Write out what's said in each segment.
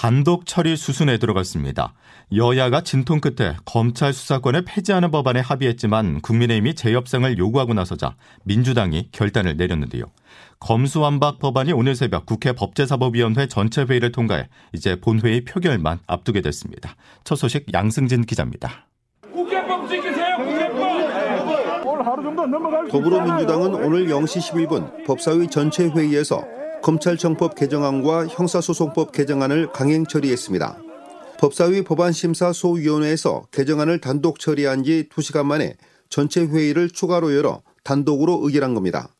단독 처리 수순에 들어갔습니다. 여야가 진통 끝에 검찰 수사권을 폐지하는 법안에 합의했지만 국민의힘이 재협상을 요구하고 나서자 민주당이 결단을 내렸는데요. 검수완박 법안이 오늘 새벽 국회 법제사법위원회 전체 회의를 통과해 이제 본회의 표결만 앞두게 됐습니다. 첫 소식 양승진 기자입니다. 국회법 지키세요. 국회법. 더불어민주당은 오늘 0시 11분 법사위 전체 회의에서 검찰청법 개정안과 형사소송법 개정안을 강행 처리했습니다. 법사위 법안심사소위원회에서 개정안을 단독 처리한 지 2시간 만에 전체 회의를 추가로 열어 단독으로 의결한 겁니다.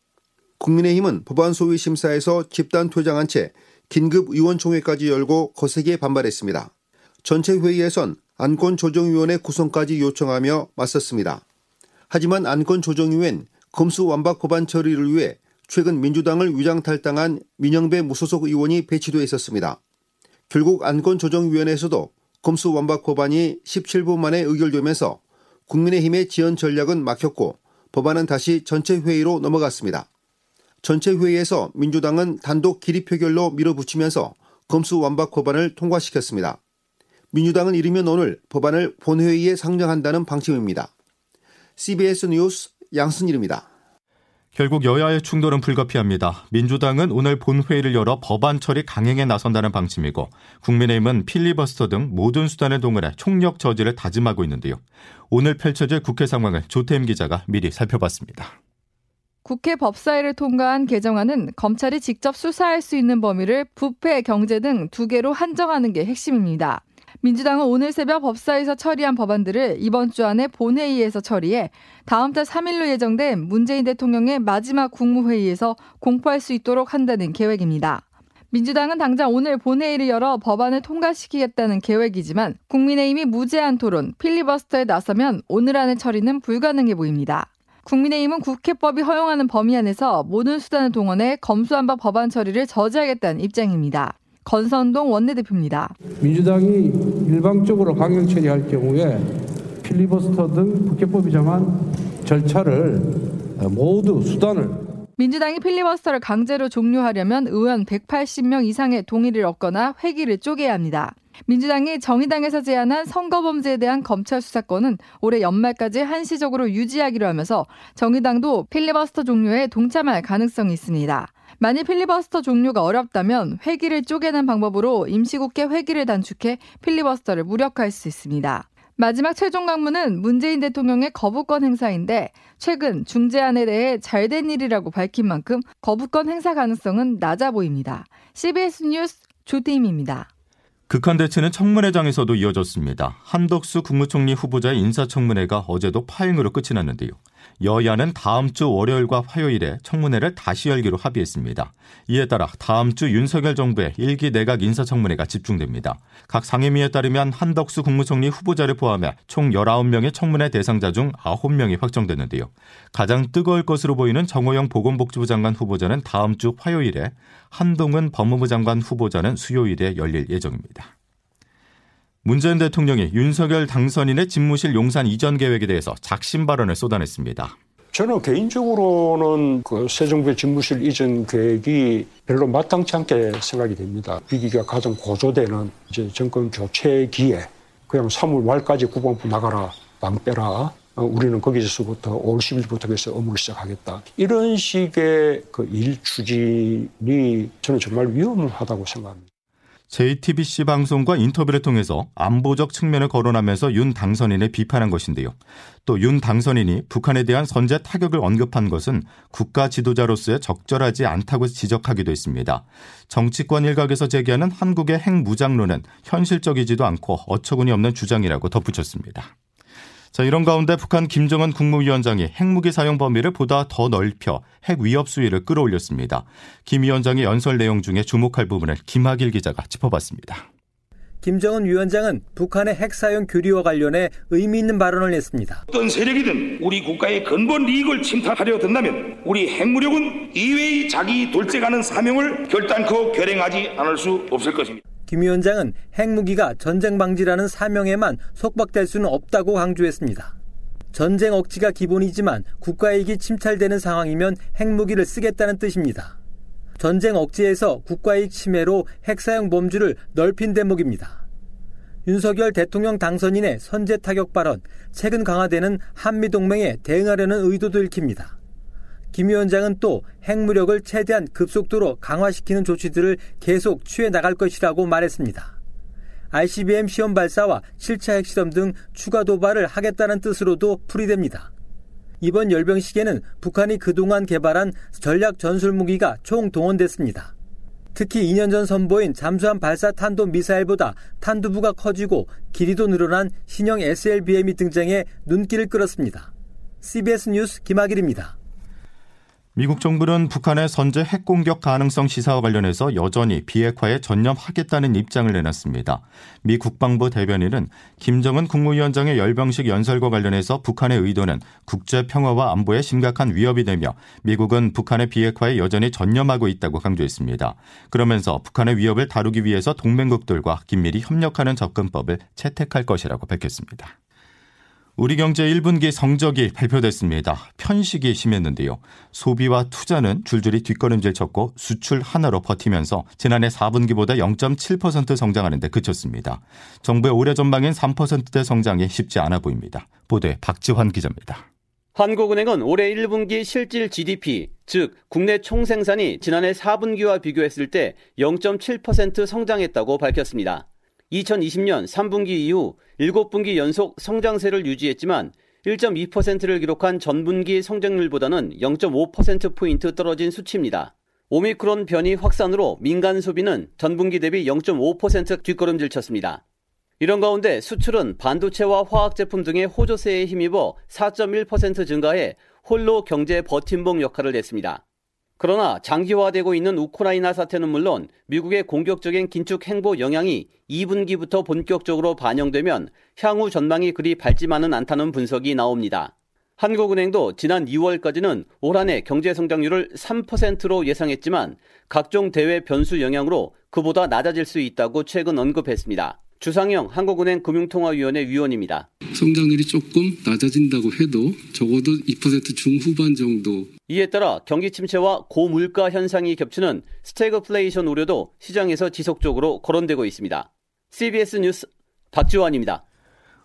국민의힘은 법안 소위 심사에서 집단 퇴장한 채 긴급 의원총회까지 열고 거세게 반발했습니다. 전체 회의에선 안건조정위원회 구성까지 요청하며 맞섰습니다. 하지만 안건조정위원 검수완박 법안 처리를 위해 최근 민주당을 위장탈당한 민영배 무소속 의원이 배치돼 있었습니다. 결국 안건조정위원회에서도 검수 완박 법안이 17분 만에 의결되면서 국민의힘의 지연 전략은 막혔고 법안은 다시 전체 회의로 넘어갔습니다. 전체 회의에서 민주당은 단독 기립 표결로 밀어붙이면서 검수 완박 법안을 통과시켰습니다. 민주당은 이르면 오늘 법안을 본회의에 상정한다는 방침입니다. CBS 뉴스 양순일입니다. 결국 여야의 충돌은 불가피합니다. 민주당은 오늘 본회의를 열어 법안 처리 강행에 나선다는 방침이고 국민의힘은 필리버스터 등 모든 수단을 동원해 총력 저지를 다짐하고 있는데요. 오늘 펼쳐질 국회 상황을 조태임 기자가 미리 살펴봤습니다. 국회 법사위를 통과한 개정안은 검찰이 직접 수사할 수 있는 범위를 부패, 경제 등 두 개로 한정하는 게 핵심입니다. 민주당은 오늘 새벽 법사위에서 처리한 법안들을 이번 주 안에 본회의에서 처리해 다음 달 3일로 예정된 문재인 대통령의 마지막 국무회의에서 공포할 수 있도록 한다는 계획입니다. 민주당은 당장 오늘 본회의를 열어 법안을 통과시키겠다는 계획이지만 국민의힘이 무제한 토론, 필리버스터에 나서면 오늘 안에 처리는 불가능해 보입니다. 국민의힘은 국회법이 허용하는 범위 안에서 모든 수단을 동원해 검수한박 법안 처리를 저지하겠다는 입장입니다. 건선동 원내대표입니다. 민주당이 일방적으로 강행 처리할 경우에 필리버스터 등 국회법이 정한 절차를 모두 수단을 민주당이 필리버스터를 강제로 종료하려면 의원 180명 이상의 동의를 얻거나 회기를 쪼개야 합니다. 민주당이 정의당에서 제안한 선거범죄에 대한 검찰 수사권은 올해 연말까지 한시적으로 유지하기로 하면서 정의당도 필리버스터 종료에 동참할 가능성이 있습니다. 만일 필리버스터 종료가 어렵다면 회기를 쪼개는 방법으로 임시국회 회기를 단축해 필리버스터를 무력화할 수 있습니다. 마지막 최종 강문은 문재인 대통령의 거부권 행사인데 최근 중재안에 대해 잘된 일이라고 밝힌 만큼 거부권 행사 가능성은 낮아 보입니다. CBS 뉴스 조태임입니다. 극한 대치는 청문회장에서도 이어졌습니다. 한덕수 국무총리 후보자의 인사청문회가 어제도 파행으로 끝이 났는데요. 여야는 다음 주 월요일과 화요일에 청문회를 다시 열기로 합의했습니다. 이에 따라 다음 주 윤석열 정부의 일기 내각 인사청문회가 집중됩니다. 각 상임위에 따르면 한덕수 국무총리 후보자를 포함해 총 19명의 청문회 대상자 중 9명이 확정됐는데요. 가장 뜨거울 것으로 보이는 정호영 보건복지부 장관 후보자는 다음 주 화요일에 한동훈 법무부 장관 후보자는 수요일에 열릴 예정입니다. 문재인 대통령이 윤석열 당선인의 집무실 용산 이전 계획에 대해서 작심 발언을 쏟아냈습니다. 저는 개인적으로는 그 새 정부의 집무실 이전 계획이 별로 마땅치 않게 생각이 됩니다. 위기가 가장 고조되는 정권 교체기에 그냥 3월 말까지 국방부 나가라, 방 빼라. 어, 우리는 거기서부터 5월 10일부터 해서 업무를 시작하겠다. 이런 식의 그 일 추진이 저는 정말 위험하다고 생각합니다. JTBC 방송과 인터뷰를 통해서 안보적 측면을 거론하면서 윤 당선인을 비판한 것인데요. 또 윤 당선인이 북한에 대한 선제 타격을 언급한 것은 국가 지도자로서의 적절하지 않다고 지적하기도 했습니다. 정치권 일각에서 제기하는 한국의 핵무장론은 현실적이지도 않고 어처구니 없는 주장이라고 덧붙였습니다. 자, 이런 가운데 북한 김정은 국무위원장이 핵무기 사용 범위를 보다 더 넓혀 핵 위협 수위를 끌어올렸습니다. 김 위원장의 연설 내용 중에 주목할 부분을 김학일 기자가 짚어봤습니다. 김정은 위원장은 북한의 핵 사용 교류와 관련해 의미 있는 발언을 했습니다. 어떤 세력이든 우리 국가의 근본 이익을 침탈하려 든다면 우리 핵무력은 이외의 자기 돌직하는 사명을 결단코 결행하지 않을 수 없을 것입니다. 김 위원장은 핵무기가 전쟁 방지라는 사명에만 속박될 수는 없다고 강조했습니다. 전쟁 억지가 기본이지만 국가이익이 침탈되는 상황이면 핵무기를 쓰겠다는 뜻입니다. 전쟁 억지에서 국가이익 침해로 핵사용 범주를 넓힌 대목입니다. 윤석열 대통령 당선인의 선제 타격 발언, 최근 강화되는 한미동맹에 대응하려는 의도도 읽힙니다. 김 위원장은 또 핵무력을 최대한 급속도로 강화시키는 조치들을 계속 취해 나갈 것이라고 말했습니다. ICBM 시험 발사와 7차 핵실험 등 추가 도발을 하겠다는 뜻으로도 풀이됩니다. 이번 열병식에는 북한이 그동안 개발한 전략 전술 무기가 총 동원됐습니다. 특히 2년 전 선보인 잠수함 발사 탄도 미사일보다 탄두부가 커지고 길이도 늘어난 신형 SLBM이 등장해 눈길을 끌었습니다. CBS 뉴스 김학일입니다. 미국 정부는 북한의 선제 핵 공격 가능성 시사와 관련해서 여전히 비핵화에 전념하겠다는 입장을 내놨습니다. 미 국방부 대변인은 김정은 국무위원장의 열병식 연설과 관련해서 북한의 의도는 국제 평화와 안보에 심각한 위협이 되며 미국은 북한의 비핵화에 여전히 전념하고 있다고 강조했습니다. 그러면서 북한의 위협을 다루기 위해서 동맹국들과 긴밀히 협력하는 접근법을 채택할 것이라고 밝혔습니다. 우리 경제 1분기 성적이 발표됐습니다. 편식이 심했는데요. 소비와 투자는 줄줄이 뒷걸음질 쳤고 수출 하나로 버티면서 지난해 4분기보다 0.7% 성장하는 데 그쳤습니다. 정부의 올해 전망인 3%대 성장이 쉽지 않아 보입니다. 보도에 박지환 기자입니다. 한국은행은 올해 1분기 실질 GDP, 즉 국내 총생산이 지난해 4분기와 비교했을 때 0.7% 성장했다고 밝혔습니다. 2020년 3분기 이후 7분기 연속 성장세를 유지했지만 1.2%를 기록한 전분기 성장률보다는 0.5%포인트 떨어진 수치입니다. 오미크론 변이 확산으로 민간 소비는 전분기 대비 0.5% 뒷걸음질 쳤습니다. 이런 가운데 수출은 반도체와 화학제품 등의 호조세에 힘입어 4.1% 증가해 홀로 경제 버팀목 역할을 했습니다. 그러나 장기화되고 있는 우크라이나 사태는 물론 미국의 공격적인 긴축 행보 영향이 2분기부터 본격적으로 반영되면 향후 전망이 그리 밝지만은 않다는 분석이 나옵니다. 한국은행도 지난 2월까지는 올 한해 경제 성장률을 3%로 예상했지만 각종 대외 변수 영향으로 그보다 낮아질 수 있다고 최근 언급했습니다. 주상영 한국은행 금융통화위원회 위원입니다. 성장률이 조금 낮아진다고 해도 적어도 2% 중후반 정도. 이에 따라 경기 침체와 고물가 현상이 겹치는 스태그플레이션 우려도 시장에서 지속적으로 거론되고 있습니다. CBS 뉴스 박지원입니다.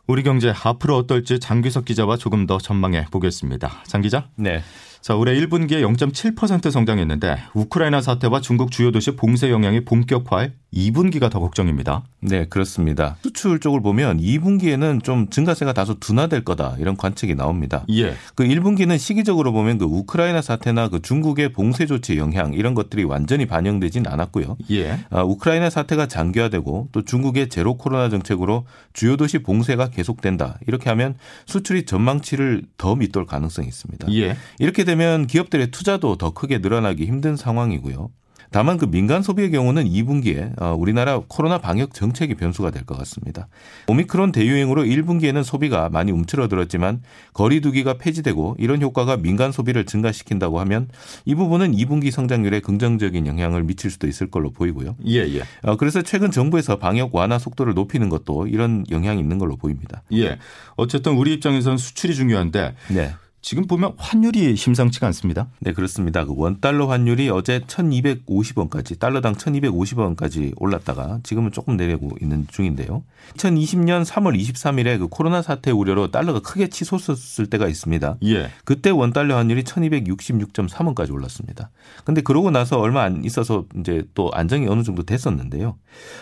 우리 경제 앞으로 어떨지 장규석 기자와 조금 더 전망해 보겠습니다. 장 기자? 네. 자, 올해 1분기에 0.7% 성장했는데 우크라이나 사태와 중국 주요 도시 봉쇄 영향이 본격화해 2분기가 더 걱정입니다. 네, 그렇습니다. 수출 쪽을 보면 2분기에는 좀 증가세가 다소 둔화될 거다 이런 관측이 나옵니다. 예. 그 1분기는 시기적으로 보면 그 우크라이나 사태나 그 중국의 봉쇄 조치 영향 이런 것들이 완전히 반영되진 않았고요. 예. 아, 우크라이나 사태가 장기화되고 또 중국의 제로 코로나 정책으로 주요 도시 봉쇄가 계속된다. 이렇게 하면 수출이 전망치를 더 밑돌 가능성이 있습니다. 예. 이렇게 되면 기업들의 투자도 더 크게 늘어나기 힘든 상황이고요. 다만 그 민간 소비의 경우는 2분기에 어, 우리나라 코로나 방역 정책이 변수가 될 것 같습니다. 오미크론 대유행으로 1분기에는 소비가 많이 움츠러들었지만 거리두기가 폐지되고 이런 효과가 민간 소비를 증가시킨다고 하면 이 부분은 2분기 성장률에 긍정적인 영향을 미칠 수도 있을 걸로 보이고요. 예, 예. 어, 그래서 최근 정부에서 방역 완화 속도를 높이는 것도 이런 영향이 있는 걸로 보입니다. 예. 어쨌든 우리 입장에서는 수출이 중요한데 네. 지금 보면 환율이 심상치가 않습니다. 네, 그렇습니다. 그 원달러 환율이 어제 1250원까지, 달러당 1250원까지 올랐다가 지금은 조금 내리고 있는 중인데요. 2020년 3월 23일에 그 코로나 사태 우려로 달러가 크게 치솟았을 때가 있습니다. 예. 그때 원달러 환율이 1266.3원까지 올랐습니다. 근데 그러고 나서 얼마 안 있어서 이제 또 안정이 어느 정도 됐었는데요.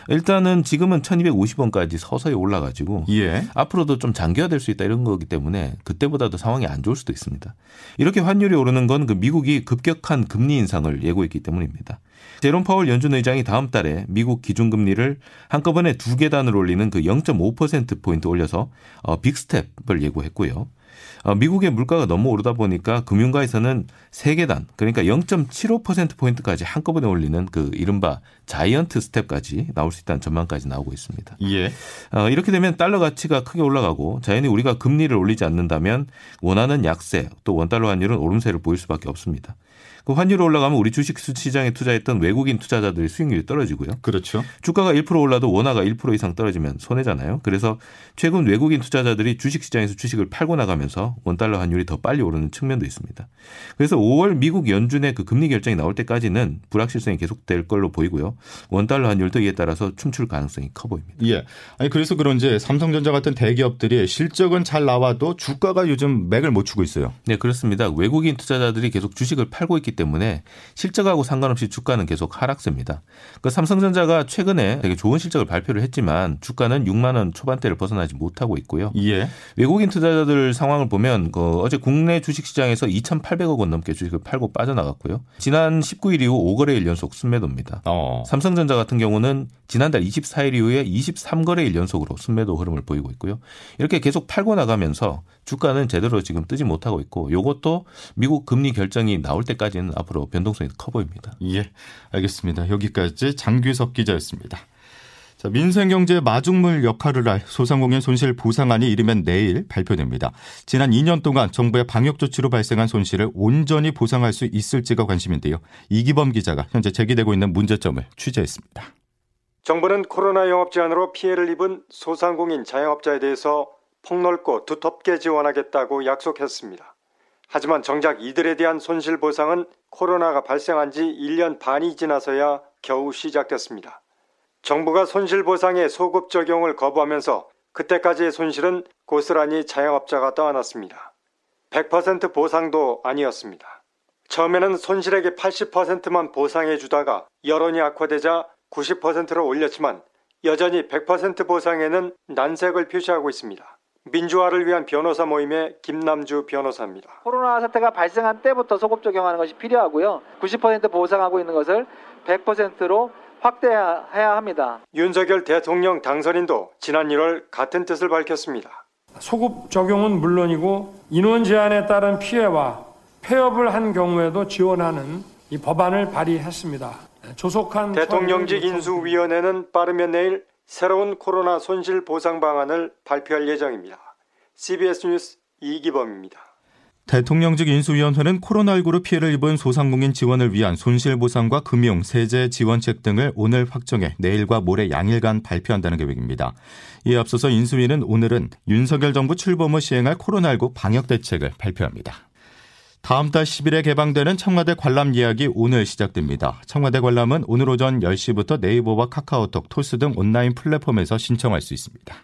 일단은 지금은 1250원까지 서서히 올라가지고 예. 앞으로도 좀 장기화될 수 있다 이런 거기 때문에 그때보다도 상황이 안 좋을 수도 있습니다. 이렇게 환율이 오르는 건 그 미국이 급격한 금리 인상을 예고했기 때문입니다. 제롬 파월 연준 의장이 다음 달에 미국 기준금리를 한꺼번에 두 계단을 올리는 그 0.5% 포인트 올려서 어, 빅스텝을 예고했고요. 어, 미국의 물가가 너무 오르다 보니까 금융가에서는 세계단 그러니까 0.75% 포인트까지 한꺼번에 올리는 그 이른바 자이언트 스텝까지 나올 수 있다는 전망까지 나오고 있습니다. 예. 어, 이렇게 되면 달러 가치가 크게 올라가고 자연히 우리가 금리를 올리지 않는다면 원하는 약세 또 원달러 환율은 오름세를 보일 수밖에 없습니다. 그 환율이 올라가면 우리 주식 시장에 투자했던 외국인 투자자들의 수익률이 떨어지고요. 그렇죠. 주가가 1% 올라도 원화가 1% 이상 떨어지면 손해잖아요. 그래서 최근 외국인 투자자들이 주식 시장에서 주식을 팔고 나가면서 원달러 환율이 더 빨리 오르는 측면도 있습니다. 그래서 5월 미국 연준의 그 금리 결정이 나올 때까지는 불확실성이 계속될 걸로 보이고요. 원달러 환율도 이에 따라서 춤출 가능성이 커 보입니다. 예. 아니 그래서 그런지 삼성전자 같은 대기업들이 실적은 잘 나와도 주가가 요즘 맥을 못 추고 있어요. 네, 그렇습니다. 외국인 투자자들이 계속 주식을 팔고 있기 때문에 실적하고 상관없이 주가는 계속 하락세입니다. 그 삼성전자가 최근에 되게 좋은 실적을 발표를 했지만 주가는 6만 원 초반대를 벗어나지 못하고 있고요. 예. 외국인 투자자들 상황을 보면 그 어제 국내 주식 시장에서 2,800억 원 넘게 주식을 팔고 빠져나갔고요. 지난 19일 이후 5거래일 연속 순매도입니다. 어. 삼성전자 같은 경우는 지난달 24일 이후에 23거래일 연속으로 순매도 흐름을 보이고 있고요. 이렇게 계속 팔고 나가면서 주가는 제대로 지금 뜨지 못하고 있고 이것도 미국 금리 결정이 나올 때 까지는 앞으로 변동성이 커 보입니다. 예. 알겠습니다. 여기까지 장규석 기자였습니다. 자, 민생경제 마중물 역할을 할 소상공인 손실 보상안이 이르면 내일 발표됩니다. 지난 2년 동안 정부의 방역 조치로 발생한 손실을 온전히 보상할 수 있을지가 관심인데요. 이기범 기자가 현재 제기되고 있는 문제점을 취재했습니다. 정부는 코로나 영업 제한으로 피해를 입은 소상공인 자영업자에 대해서 폭넓고 두텁게 지원하겠다고 약속했습니다. 하지만 정작 이들에 대한 손실 보상은 코로나가 발생한 지 1년 반이 지나서야 겨우 시작됐습니다. 정부가 손실 보상의 소급 적용을 거부하면서 그때까지의 손실은 고스란히 자영업자가 떠안았습니다. 100% 보상도 아니었습니다. 처음에는 손실액의 80%만 보상해 주다가 여론이 악화되자 90%로 올렸지만 여전히 100% 보상에는 난색을 표시하고 있습니다. 민주화를 위한 변호사 모임의 김남주 변호사입니다. 코로나 사태가 발생한 때부터 소급 적용하는 것이 필요하고요. 90% 보상하고 있는 것을 100%로 확대해야 합니다. 윤석열 대통령 당선인도 지난 1월 같은 뜻을 밝혔습니다. 소급 적용은 물론이고 인원 제한에 따른 피해와 폐업을 한 경우에도 지원하는 이 법안을 발의했습니다. 조속한 대통령직 인수위원회는 빠르면 내일 새로운 코로나 손실 보상 방안을 발표할 예정입니다. CBS 뉴스 이기범입니다. 대통령직 인수위원회는 코로나19로 피해를 입은 소상공인 지원을 위한 손실보상과 금융, 세제 지원책 등을 오늘 확정해 내일과 모레 양일간 발표한다는 계획입니다. 이에 앞서서 인수위는 오늘은 윤석열 정부 출범 후 시행할 코로나19 방역 대책을 발표합니다. 다음 달 10일에 개방되는 청와대 관람 예약이 오늘 시작됩니다. 청와대 관람은 오늘 오전 10시부터 네이버와 카카오톡, 토스 등 온라인 플랫폼에서 신청할 수 있습니다.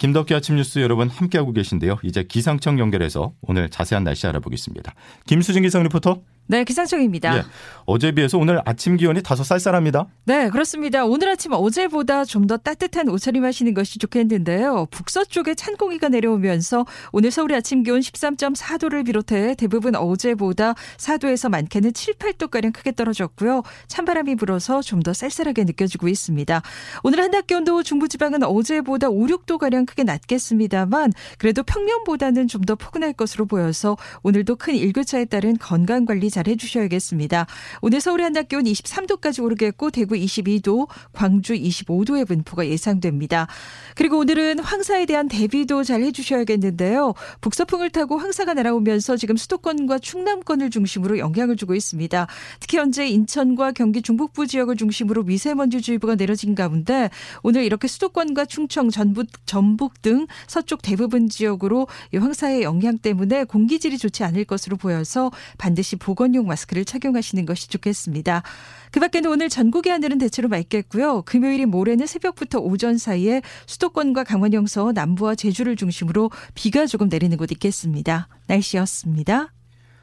김덕기 아침 뉴스 여러분 함께하고 계신데요. 이제 기상청 연결해서 오늘 자세한 날씨 알아보겠습니다. 김수진 기상 리포터. 네, 기상청입니다. 예, 어제 비해서 오늘 아침 기온이 다소 쌀쌀합니다. 네, 그렇습니다. 오늘 아침 어제보다 좀 더 따뜻한 옷차림 하시는 것이 좋겠는데요. 북서쪽에 찬 공기가 내려오면서 오늘 서울의 아침 기온 13.4도를 비롯해 대부분 어제보다 4도에서 많게는 7, 8도가량 크게 떨어졌고요. 찬바람이 불어서 좀 더 쌀쌀하게 느껴지고 있습니다. 오늘 한낮 기온도 중부지방은 어제보다 5, 6도가량 크게 낮겠습니다만 그래도 평년보다는 좀 더 포근할 것으로 보여서 오늘도 큰 일교차에 따른 건강관리 잘 해주셔야겠습니다. 오늘 서울의 한낮 기온 23도까지 오르겠고 대구 22도, 광주 25도의 분포가 예상됩니다. 그리고 오늘은 황사에 대한 대비도 잘 해주셔야겠는데요. 북서풍을 타고 황사가 날아오면서 지금 수도권과 충남권을 중심으로 영향을 주고 있습니다. 특히 현재 인천과 경기 중북부 지역을 중심으로 미세먼지주의보가 내려진 가운데 오늘 이렇게 수도권과 충청, 전북, 전북 등 서쪽 대부분 지역으로 황사의 영향 때문에 공기질이 좋지 않을 것으로 보여서 반드시 보 건용 마스크를 착용하시는 것이 좋겠습니다. 그 밖에는 오늘 전국의 하늘은 대체로 맑겠고요. 금요일이 모레는 새벽부터 오전 사이에 수도권과 강원 영서 남부와 제주를 중심으로 비가 조금 내리는 곳 있겠습니다. 날씨였습니다.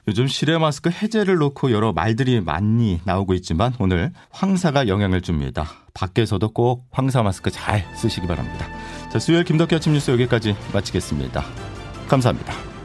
요즘 실외 마스크 해제를 놓고 여러 말들이 많이 나오고 있지만 오늘 황사가 영향을 줍니다. 밖에서도 꼭 황사 마스크 잘 쓰시기 바랍니다. 자, 수요일 김덕기 아침 뉴스 여기까지 마치겠습니다. 감사합니다.